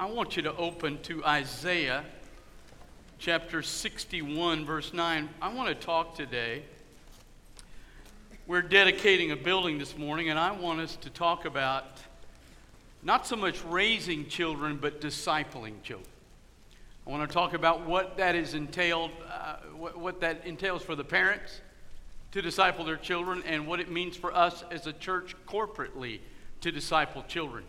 I want you to open to Isaiah chapter 61, verse 9. I want to talk today. We're dedicating a building this morning, and I want us to talk about not so much raising children, but discipling children. I want to talk about what that is entailed, uh, what, what that entails for the parents to disciple their children, and what it means for us as a church corporately to disciple children.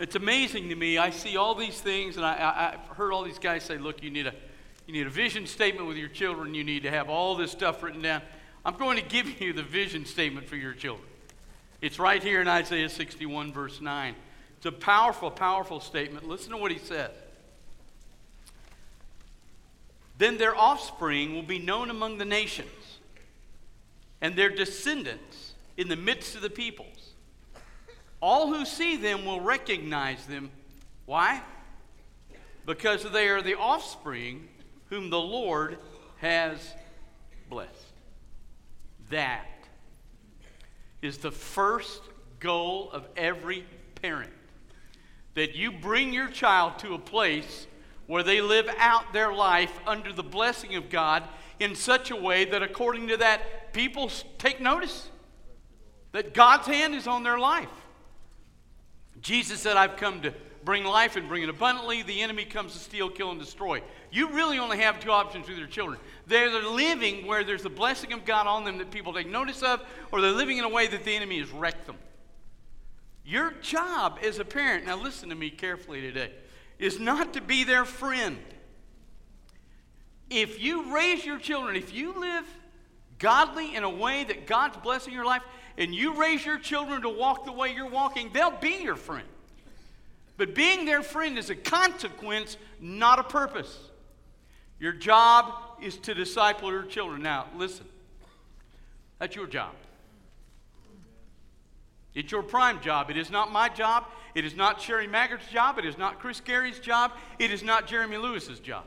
It's amazing to me. I see all these things, and I, have heard all these guys say, look, you need, a, you need a vision statement with your children. You need to have all this stuff written down. I'm going to give you the vision statement for your children. It's right here in Isaiah 61, verse 9. It's a powerful, powerful statement. Listen to what he says. Then their offspring will be known among the nations, and their descendants in the midst of the peoples. All who see them will recognize them. Why? Because they are the offspring whom the Lord has blessed. That is the first goal of every parent. That you bring your child to a place where they live out their life under the blessing of God in such a way that, according to that, people take notice that God's hand is on their life. Jesus said, I've come to bring life and bring it abundantly. The enemy comes to steal, kill, and destroy. You really only have two options with your children. They're living where there's the blessing of God on them that people take notice of, or they're living in a way that the enemy has wrecked them. Your job as a parent, now listen to me carefully today, is not to be their friend. If you raise your children, if you live godly in a way that God's blessing your life, and you raise your children to walk the way you're walking, they'll be your friend. But being their friend is a consequence, not a purpose. Your job is to disciple your children. Now, listen, that's your job. It's your prime job. It is not my job. It is not Sherry Maggart's job. It is not Chris Gary's job. It is not Jeremy Lewis's job.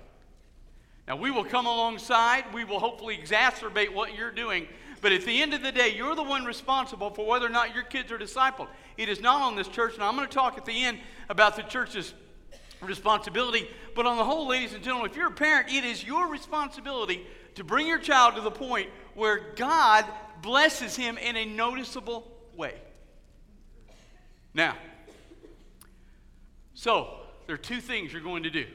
Now, we will come alongside. We will hopefully exacerbate what you're doing but at the end of the day, you're the one responsible for whether or not your kids are discipled. It is not on this church, and I'm going to talk at the end about the church's responsibility. But on the whole, ladies and gentlemen, if you're a parent, it is your responsibility to bring your child to the point where God blesses him in a noticeable way. Now, so there are two things you're going to do.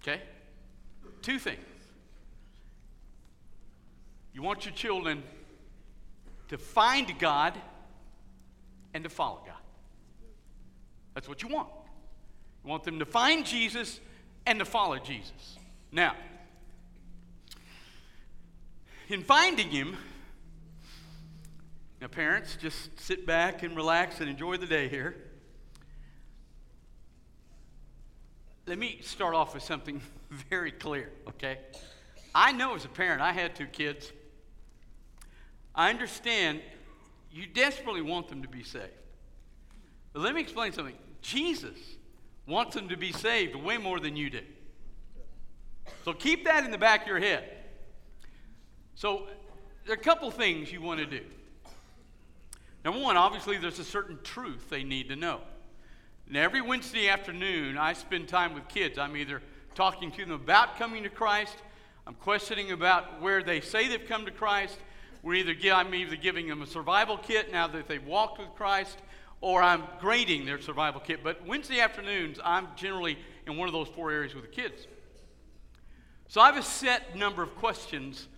Okay? Two things. You want your children to find God and to follow God. That's what you want. You want them to find Jesus and to follow Jesus. Now, in finding Him, now, parents, just sit back and relax and enjoy the day here. Let me start off with something very clear, okay? I know as a parent, I had two kids. I understand you desperately want them to be saved. But let me explain something. Jesus wants them to be saved way more than you do. So keep that in the back of your head. So there are a couple things you want to do. Number one, obviously, there's a certain truth they need to know. And every Wednesday afternoon, I spend time with kids. I'm either talking to them about coming to Christ, I'm questioning about where they say they've come to Christ, we're either, I'm either giving them a survival kit now that they've walked with Christ, or I'm grading their survival kit. But Wednesday afternoons, I'm generally in one of those four areas with the kids. So I have a set number of questions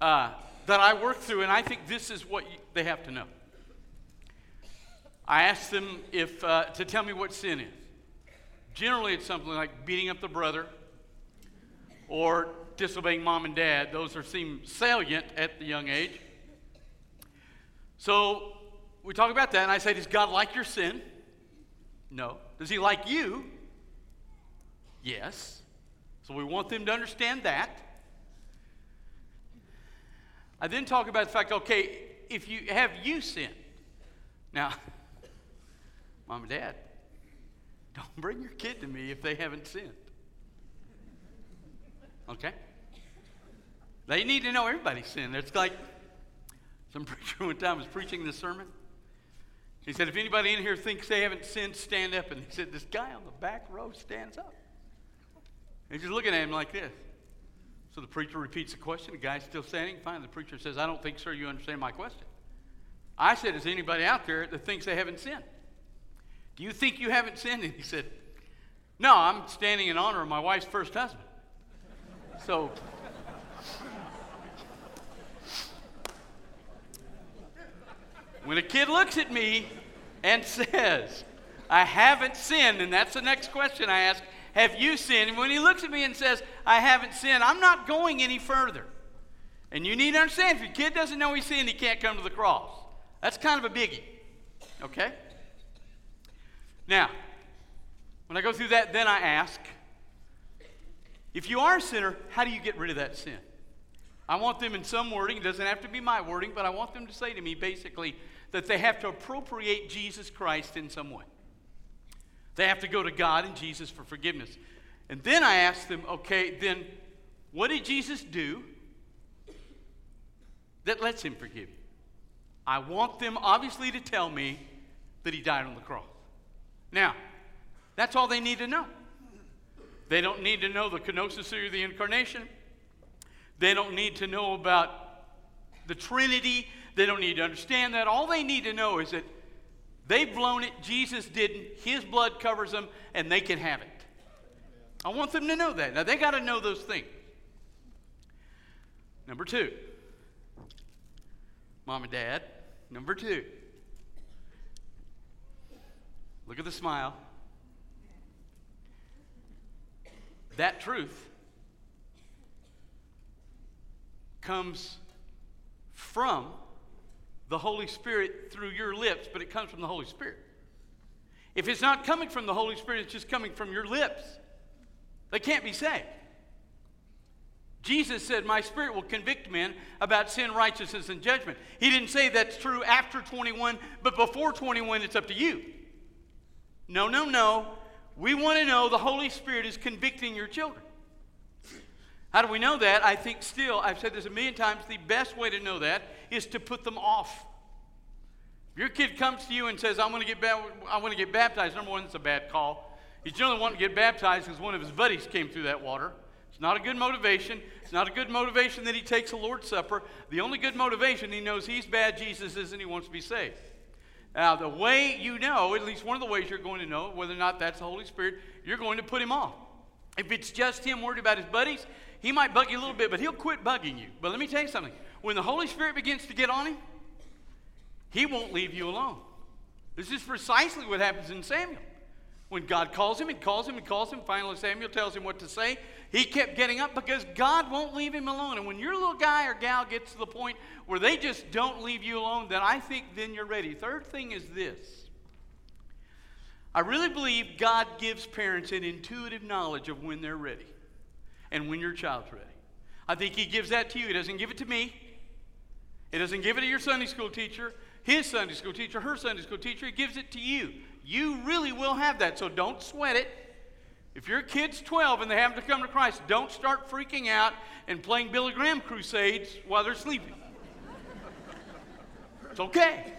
uh, that I work through, and I think this is what you, they have to know. I ask them if, uh, to tell me what sin is. Generally, it's something like beating up the brother or disobeying mom and dad. Those are seem salient at the young age. So we talk about that, and I say, Does God like your sin? No. Does He like you? Yes. So we want them to understand that. I then talk about the fact, okay, if you have you sinned. Now, mom and dad, don't bring your kid to me if they haven't sinned. Okay? They need to know everybody's sinned. It's like some preacher one time was preaching this sermon. He said, if anybody in here thinks they haven't sinned, stand up. And he said, this guy on the back row stands up. He's just looking at him like this. So the preacher repeats the question. The guy's still standing. Finally, the preacher says, I don't think, sir, you understand my question. I said, is anybody out there that thinks they haven't sinned? Do you think you haven't sinned? And he said, No, I'm standing in honor of my wife's first husband. So, when a kid looks at me and says, I haven't sinned, and that's the next question I ask, have you sinned? And when he looks at me and says, I haven't sinned, I'm not going any further. And you need to understand if your kid doesn't know he's sinned, he can't come to the cross. That's kind of a biggie. Okay? Now, when I go through that, then I ask, if you are a sinner, how do you get rid of that sin? I want them in some wording, it doesn't have to be my wording, but I want them to say to me basically that they have to appropriate Jesus Christ in some way. They have to go to God and Jesus for forgiveness. And then I ask them, okay, then what did Jesus do that lets him forgive you? I want them obviously to tell me that he died on the cross. Now, that's all they need to know. They don't need to know the kenosis or the incarnation. They don't need to know about the Trinity. They don't need to understand that. All they need to know is that they've blown it, Jesus didn't, His blood covers them, and they can have it. I want them to know that. Now, they got to know those things. Number two, mom and dad. Number two, look at the smile. That truth comes from the Holy Spirit through your lips, but it comes from the Holy Spirit. If it's not coming from the Holy Spirit, it's just coming from your lips. They can't be saved. Jesus said, My spirit will convict men about sin, righteousness, and judgment. He didn't say that's true after 21, but before 21, it's up to you. No, no, no. We want to know the Holy Spirit is convicting your children. How do we know that? I think still, I've said this a million times, the best way to know that is to put them off. If your kid comes to you and says, I want to get, ba- I want to get baptized, number one, it's a bad call. He's generally wanting to get baptized because one of his buddies came through that water. It's not a good motivation. It's not a good motivation that he takes the Lord's Supper. The only good motivation, he knows he's bad, Jesus isn't, he wants to be saved. Now, the way you know, at least one of the ways you're going to know whether or not that's the Holy Spirit, you're going to put him off. If it's just him worried about his buddies, he might bug you a little bit, but he'll quit bugging you. But let me tell you something. When the Holy Spirit begins to get on him, he won't leave you alone. This is precisely what happens in Samuel. When God calls him and calls him and calls him, finally Samuel tells him what to say. He kept getting up because God won't leave him alone. And when your little guy or gal gets to the point where they just don't leave you alone, then I think then you're ready. Third thing is this. I really believe God gives parents an intuitive knowledge of when they're ready and when your child's ready. I think He gives that to you. He doesn't give it to me. He doesn't give it to your Sunday school teacher, his Sunday school teacher, her Sunday school teacher. He gives it to you. You really will have that, so don't sweat it. If your kid's 12 and they happen to come to Christ, don't start freaking out and playing Billy Graham crusades while they're sleeping. It's okay.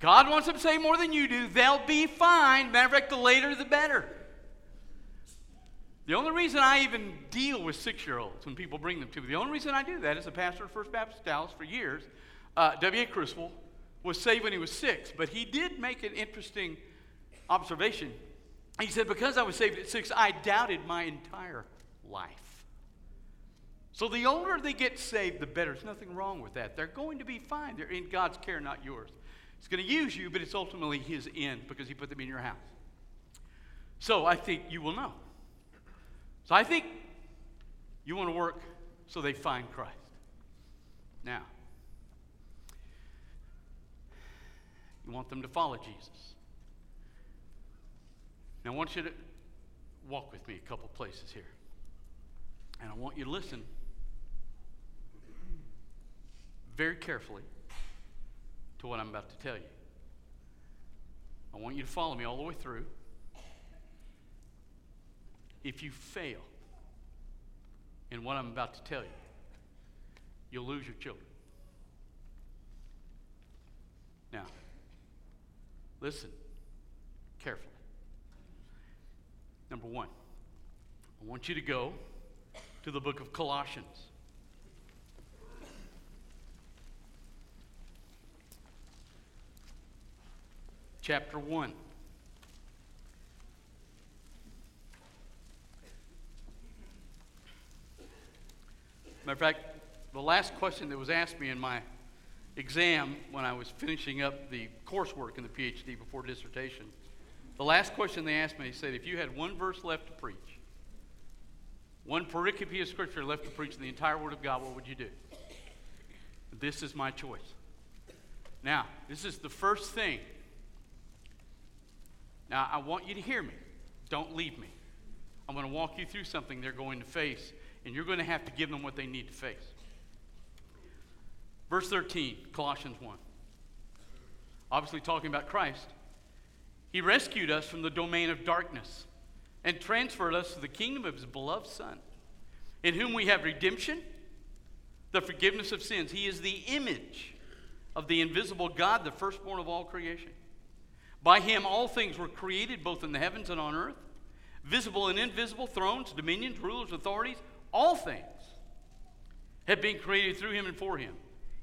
God wants them to say more than you do. They'll be fine. Matter of fact, the later the better. The only reason I even deal with six year olds when people bring them to me, the only reason I do that is a pastor of First Baptist Dallas for years, uh, W.A. Criswell, was saved when he was six, but he did make an interesting observation. He said, Because I was saved at six, I doubted my entire life. So the older they get saved, the better. There's nothing wrong with that. They're going to be fine. They're in God's care, not yours. He's going to use you, but it's ultimately His end because He put them in your house. So I think you will know. So I think you want to work so they find Christ. Now, You want them to follow Jesus. Now, I want you to walk with me a couple places here. And I want you to listen very carefully to what I'm about to tell you. I want you to follow me all the way through. If you fail in what I'm about to tell you, you'll lose your children. Now, Listen carefully. Number one, I want you to go to the book of Colossians. Chapter 1. Matter of fact, the last question that was asked me in my exam when I was finishing up the coursework in the PhD before dissertation, the last question they asked me, they said, if you had one verse left to preach, one pericope of scripture left to preach in the entire Word of God, what would you do? This is my choice. Now, this is the first thing. Now, I want you to hear me. Don't leave me. I'm going to walk you through something they're going to face and you're going to have to give them what they need to face. Verse 13, Colossians 1. Obviously, talking about Christ. He rescued us from the domain of darkness and transferred us to the kingdom of his beloved Son, in whom we have redemption, the forgiveness of sins. He is the image of the invisible God, the firstborn of all creation. By him, all things were created, both in the heavens and on earth, visible and invisible, thrones, dominions, rulers, authorities all things have been created through him and for him.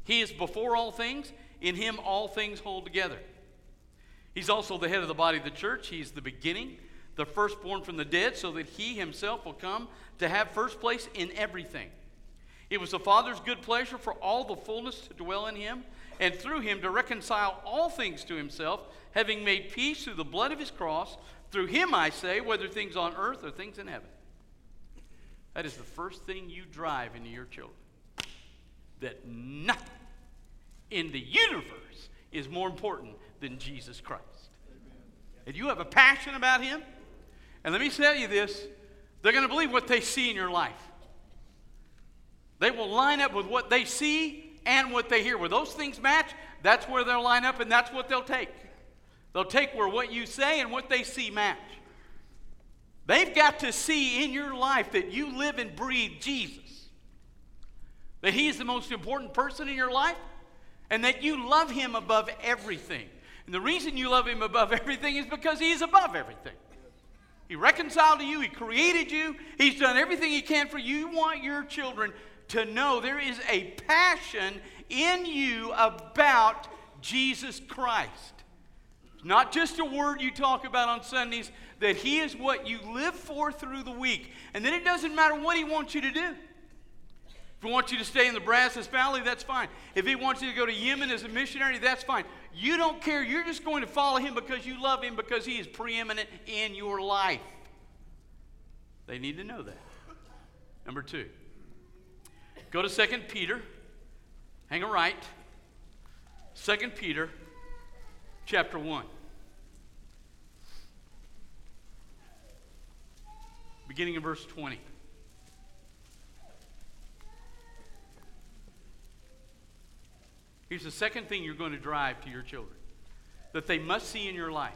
He is before all things, in him all things hold together. He's also the head of the body of the church. He's the beginning, the firstborn from the dead, so that he himself will come to have first place in everything. It was the Father's good pleasure for all the fullness to dwell in him, and through him to reconcile all things to himself, having made peace through the blood of his cross. Through him, I say, whether things on earth or things in heaven. That is the first thing you drive into your children. That nothing in the universe is more important than Jesus Christ. And you have a passion about Him, and let me tell you this they're going to believe what they see in your life. They will line up with what they see and what they hear. Where those things match, that's where they'll line up and that's what they'll take. They'll take where what you say and what they see match. They've got to see in your life that you live and breathe Jesus. That He is the most important person in your life and that you love Him above everything. And the reason you love Him above everything is because He is above everything. He reconciled to you, He created you, He's done everything He can for you. You want your children to know there is a passion in you about Jesus Christ. Not just a word you talk about on Sundays, that He is what you live for through the week. And then it doesn't matter what He wants you to do. If He wants you to stay in the Brazos Valley, that's fine. If He wants you to go to Yemen as a missionary, that's fine. You don't care. You're just going to follow Him because you love Him, because He is preeminent in your life. They need to know that. Number two, go to 2 Peter, hang a right. 2 Peter chapter 1. beginning in verse 20. Here's the second thing you're going to drive to your children that they must see in your life.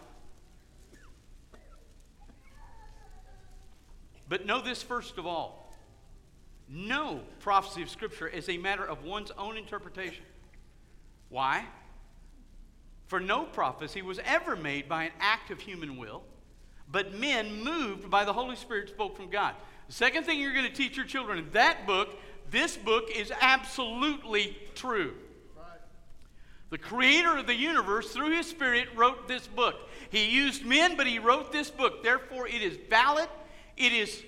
But know this first of all no prophecy of Scripture is a matter of one's own interpretation. Why? For no prophecy was ever made by an act of human will but men moved by the Holy Spirit spoke from God. The second thing you're going to teach your children in that book, this book is absolutely true. The creator of the universe, through his spirit, wrote this book. He used men, but he wrote this book. Therefore, it is valid, it is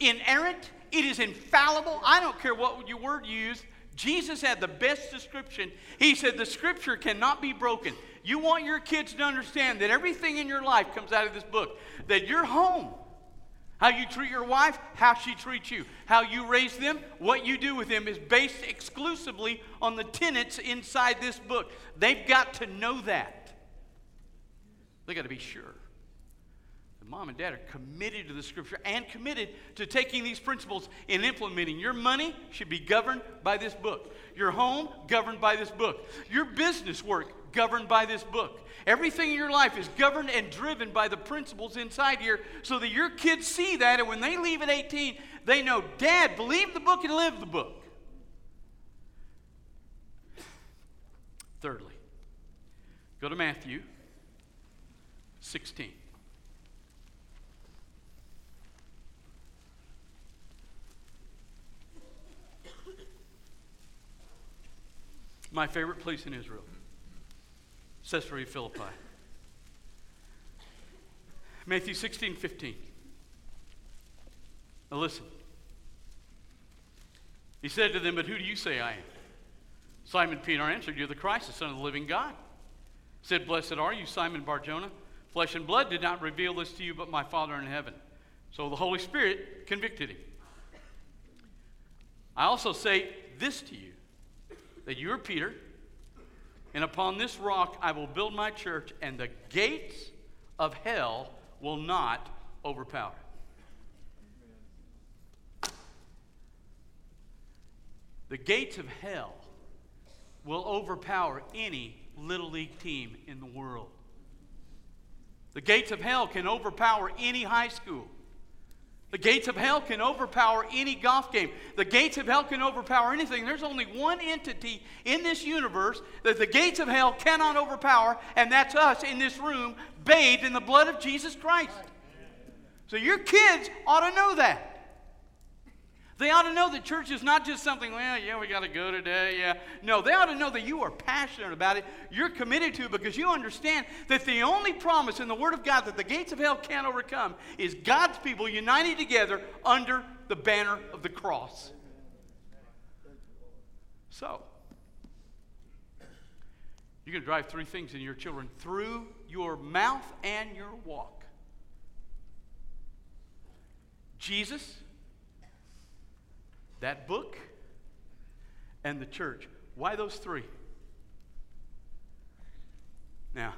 inerrant, it is infallible. I don't care what your word you use. Jesus had the best description. He said, The scripture cannot be broken. You want your kids to understand that everything in your life comes out of this book, that your home, how you treat your wife, how she treats you, how you raise them, what you do with them is based exclusively on the tenets inside this book. They've got to know that. They got to be sure. Mom and dad are committed to the scripture and committed to taking these principles and implementing. Your money should be governed by this book. Your home governed by this book. Your business work governed by this book. Everything in your life is governed and driven by the principles inside here so that your kids see that, and when they leave at 18, they know, Dad, believe the book and live the book. Thirdly, go to Matthew 16. My favorite place in Israel, Caesarea Philippi. Matthew 16, 15. Now listen. He said to them, But who do you say I am? Simon Peter answered, You're the Christ, the Son of the living God. He said, Blessed are you, Simon Barjona. Flesh and blood did not reveal this to you, but my Father in heaven. So the Holy Spirit convicted him. I also say this to you that you are Peter, and upon this rock I will build my church, and the gates of hell will not overpower. The gates of hell will overpower any little league team in the world. The gates of hell can overpower any high school. The gates of hell can overpower any golf game. The gates of hell can overpower anything. There's only one entity in this universe that the gates of hell cannot overpower, and that's us in this room, bathed in the blood of Jesus Christ. So your kids ought to know that. They ought to know that church is not just something, well, yeah, we got to go today, yeah. No, they ought to know that you are passionate about it. You're committed to it because you understand that the only promise in the Word of God that the gates of hell can't overcome is God's people united together under the banner of the cross. So, you're going to drive three things in your children through your mouth and your walk Jesus that book, and the church. Why those three? Now,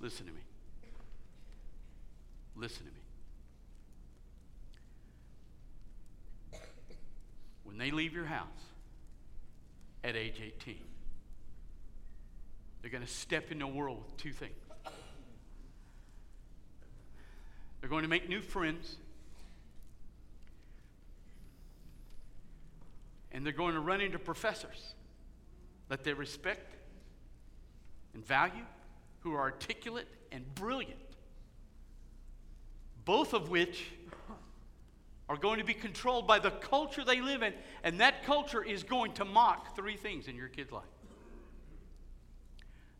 listen to me. Listen to me. When they leave your house at age 18, they're going to step into a world with two things. They're going to make new friends and they're going to run into professors that they respect and value, who are articulate and brilliant, both of which are going to be controlled by the culture they live in, and that culture is going to mock three things in your kid's life.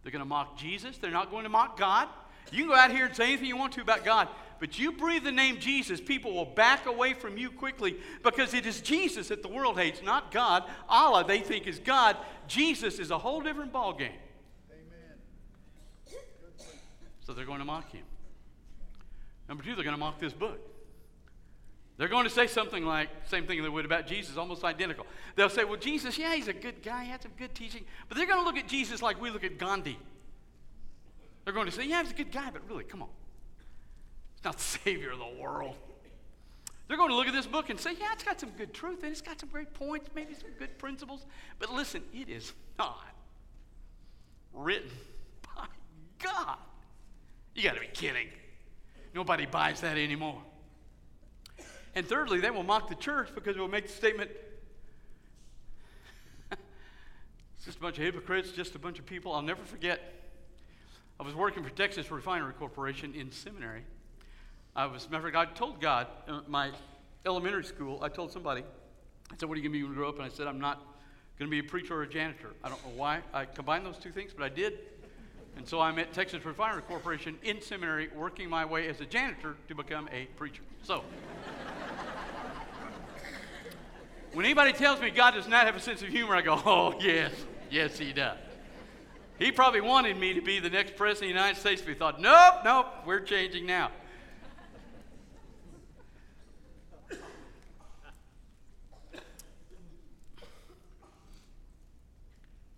They're going to mock Jesus, they're not going to mock God. You can go out here and say anything you want to about God, but you breathe the name Jesus, people will back away from you quickly because it is Jesus that the world hates, not God. Allah they think is God. Jesus is a whole different ballgame. Amen. So they're going to mock him. Number two, they're going to mock this book. They're going to say something like, same thing they would about Jesus, almost identical. They'll say, well, Jesus, yeah, he's a good guy, he had some good teaching. But they're going to look at Jesus like we look at Gandhi. They're going to say, yeah, he's a good guy, but really, come on. Not Savior of the world. They're going to look at this book and say, yeah, it's got some good truth and it's got some great points, maybe some good principles. But listen, it is not written by God. You got to be kidding. Nobody buys that anymore. And thirdly, they will mock the church because it will make the statement it's just a bunch of hypocrites, just a bunch of people. I'll never forget. I was working for Texas Refinery Corporation in seminary. I was, matter I told God, my elementary school, I told somebody, I said, What are you going to be when you grow up? And I said, I'm not going to be a preacher or a janitor. I don't know why I combined those two things, but I did. And so I'm at Texas Refinery Corporation in seminary, working my way as a janitor to become a preacher. So, when anybody tells me God does not have a sense of humor, I go, Oh, yes, yes, He does. He probably wanted me to be the next president of the United States, but he thought, Nope, nope, we're changing now.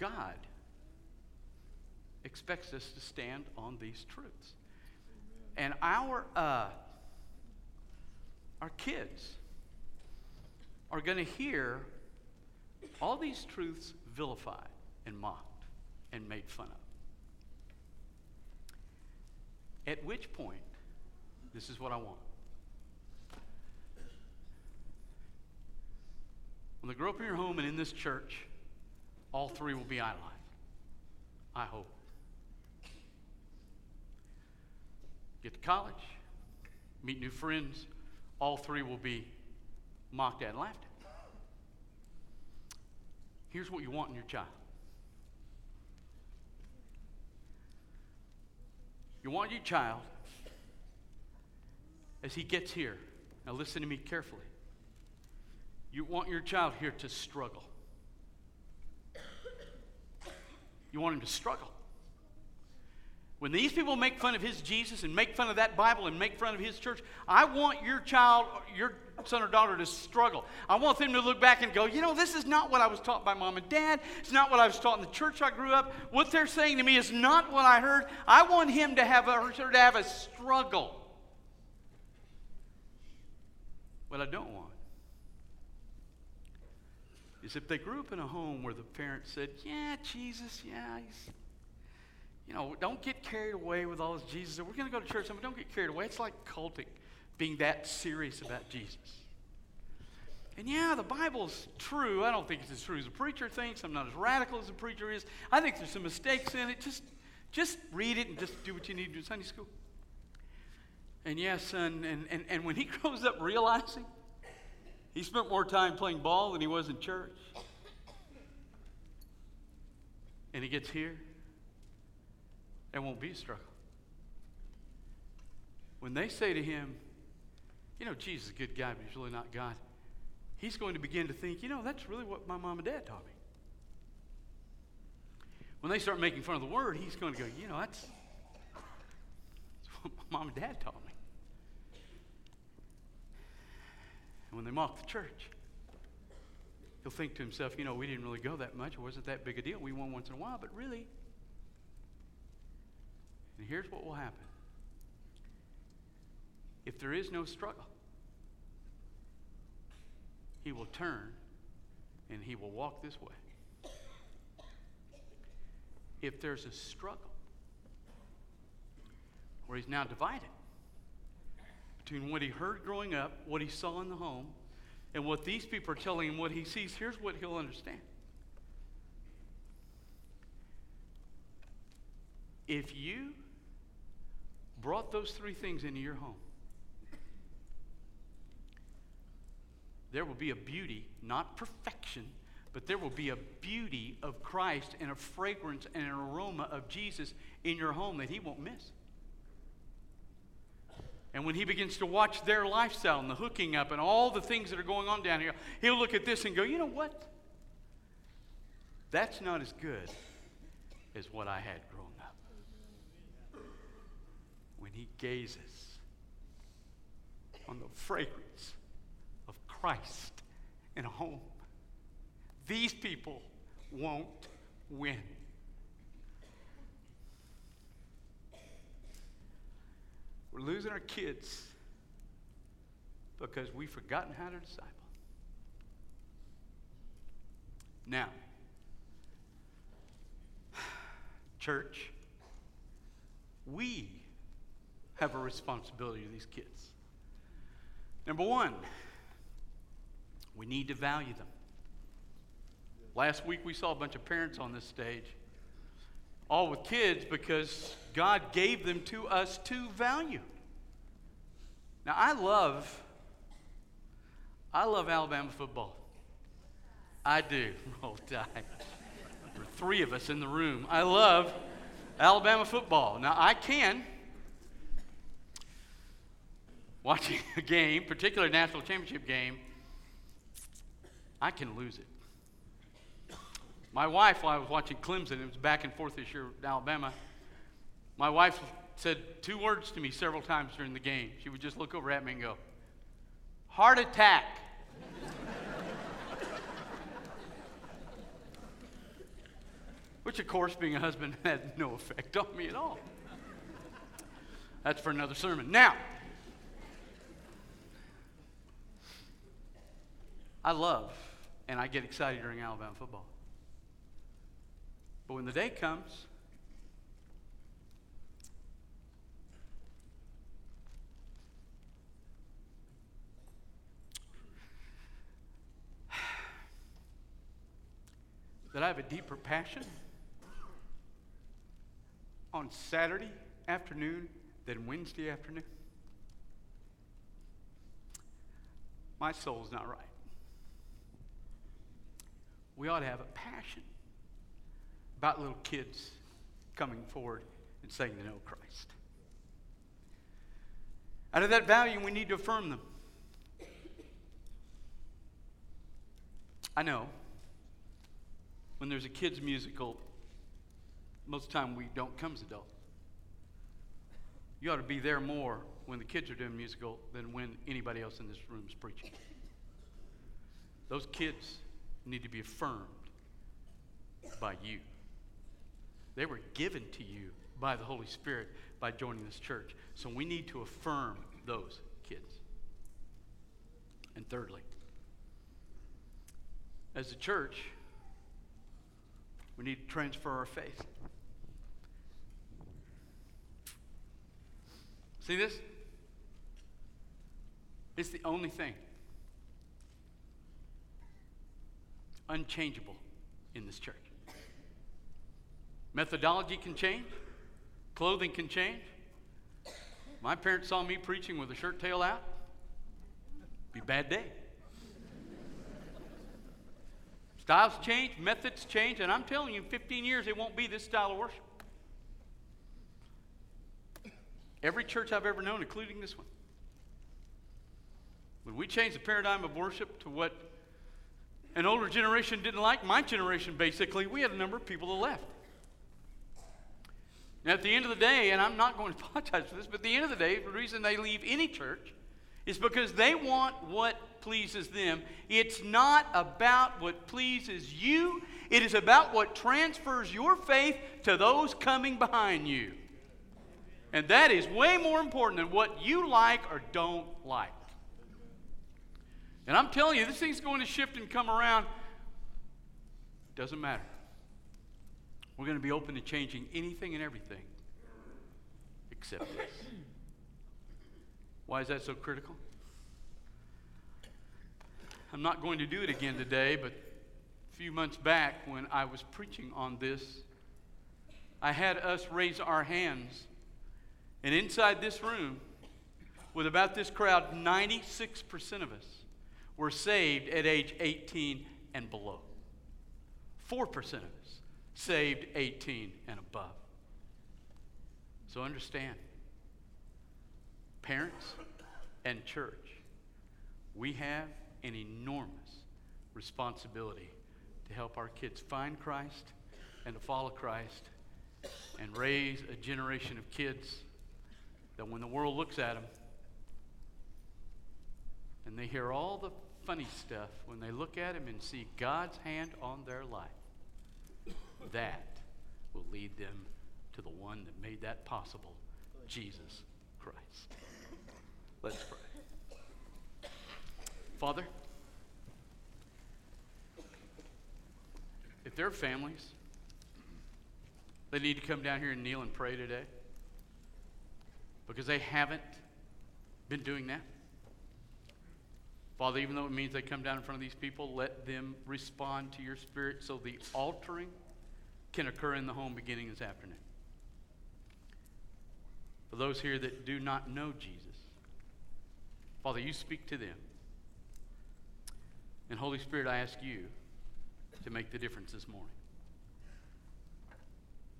God expects us to stand on these truths. And our, uh, our kids are going to hear all these truths vilified and mocked and made fun of. At which point, this is what I want. When they grow up in your home and in this church, all three will be idolized. I hope. get to college, meet new friends, all three will be mocked at and laughed at. Here's what you want in your child you want your child, as he gets here, now listen to me carefully. You want your child here to struggle. You want him to struggle. When these people make fun of his Jesus and make fun of that Bible and make fun of his church, I want your child, your son or daughter to struggle. I want them to look back and go, you know, this is not what I was taught by mom and dad. It's not what I was taught in the church I grew up. What they're saying to me is not what I heard. I want him to have a, to have a struggle. What I don't want is if they grew up in a home where the parents said, yeah, Jesus, yeah, he's you know, don't get carried away with all this Jesus. We're going to go to church, but don't get carried away. It's like culting, being that serious about Jesus. And yeah, the Bible's true. I don't think it's as true as a preacher thinks. I'm not as radical as a preacher is. I think there's some mistakes in it. Just, just read it and just do what you need to do in Sunday school. And yes, son, and, and, and when he grows up realizing he spent more time playing ball than he was in church, and he gets here, and won't be a struggle. When they say to him, you know, Jesus is a good guy, but he's really not God, he's going to begin to think, you know, that's really what my mom and dad taught me. When they start making fun of the word, he's going to go, you know, that's, that's what my mom and dad taught me. And when they mock the church, he'll think to himself, you know, we didn't really go that much. It wasn't that big a deal. We won once in a while, but really, and here's what will happen if there is no struggle, he will turn and he will walk this way. If there's a struggle where he's now divided between what he heard growing up, what he saw in the home, and what these people are telling him what he sees, here's what he'll understand. If you brought those three things into your home, there will be a beauty, not perfection, but there will be a beauty of Christ and a fragrance and an aroma of Jesus in your home that He won't miss. And when he begins to watch their lifestyle and the hooking up and all the things that are going on down here, he'll look at this and go, you know what? That's not as good as what I had growing up. when he gazes on the fragrance of Christ in a home. These people won't win. We're losing our kids because we've forgotten how to disciple. Now, church, we have a responsibility to these kids. Number one, we need to value them. Last week we saw a bunch of parents on this stage, all with kids because God gave them to us to value. Now I love I love Alabama football. I do. Roll Tide. There are three of us in the room. I love Alabama football. Now I can watching a game, particularly a national championship game, I can lose it. My wife, while I was watching Clemson, it was back and forth this year in Alabama, my wife said two words to me several times during the game. She would just look over at me and go, Heart attack. Which, of course, being a husband, had no effect on me at all. That's for another sermon. Now, I love and I get excited during Alabama football. But when the day comes, that I have a deeper passion on Saturday afternoon than Wednesday afternoon? My soul's not right. We ought to have a passion about little kids coming forward and saying they know Christ. Out of that value, we need to affirm them. I know when there's a kids' musical, most of the time we don't come as adults. You ought to be there more when the kids are doing musical than when anybody else in this room is preaching. Those kids need to be affirmed by you. They were given to you by the Holy Spirit by joining this church. So we need to affirm those kids. And thirdly, as a church, we need to transfer our faith. See this? It's the only thing unchangeable in this church. Methodology can change, clothing can change. My parents saw me preaching with a shirt tail out. Be bad day. Styles change, methods change, and I'm telling you, in 15 years, it won't be this style of worship. Every church I've ever known, including this one. When we changed the paradigm of worship to what an older generation didn't like, my generation basically, we had a number of people that left. Now, at the end of the day, and I'm not going to apologize for this, but at the end of the day, the reason they leave any church is because they want what pleases them. It's not about what pleases you, it is about what transfers your faith to those coming behind you. And that is way more important than what you like or don't like. And I'm telling you, this thing's going to shift and come around. Doesn't matter. We're going to be open to changing anything and everything except this. Why is that so critical? I'm not going to do it again today, but a few months back when I was preaching on this, I had us raise our hands. And inside this room, with about this crowd, 96% of us were saved at age 18 and below. 4% of us saved 18 and above. So understand, parents and church, we have an enormous responsibility to help our kids find Christ and to follow Christ and raise a generation of kids that when the world looks at them and they hear all the funny stuff, when they look at them and see God's hand on their life, that will lead them to the one that made that possible, Jesus Christ. Let's pray. Father, if there are families that need to come down here and kneel and pray today because they haven't been doing that, Father, even though it means they come down in front of these people, let them respond to your spirit so the altering can occur in the home beginning this afternoon. For those here that do not know Jesus, Father, you speak to them. And Holy Spirit, I ask you to make the difference this morning.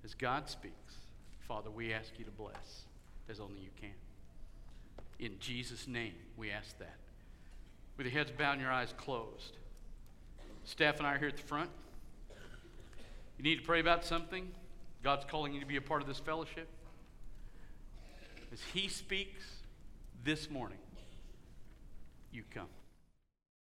As God speaks, Father, we ask you to bless as only you can. In Jesus' name, we ask that. With your heads bowed and your eyes closed. Staff and I are here at the front. You need to pray about something. God's calling you to be a part of this fellowship. As He speaks this morning, you come.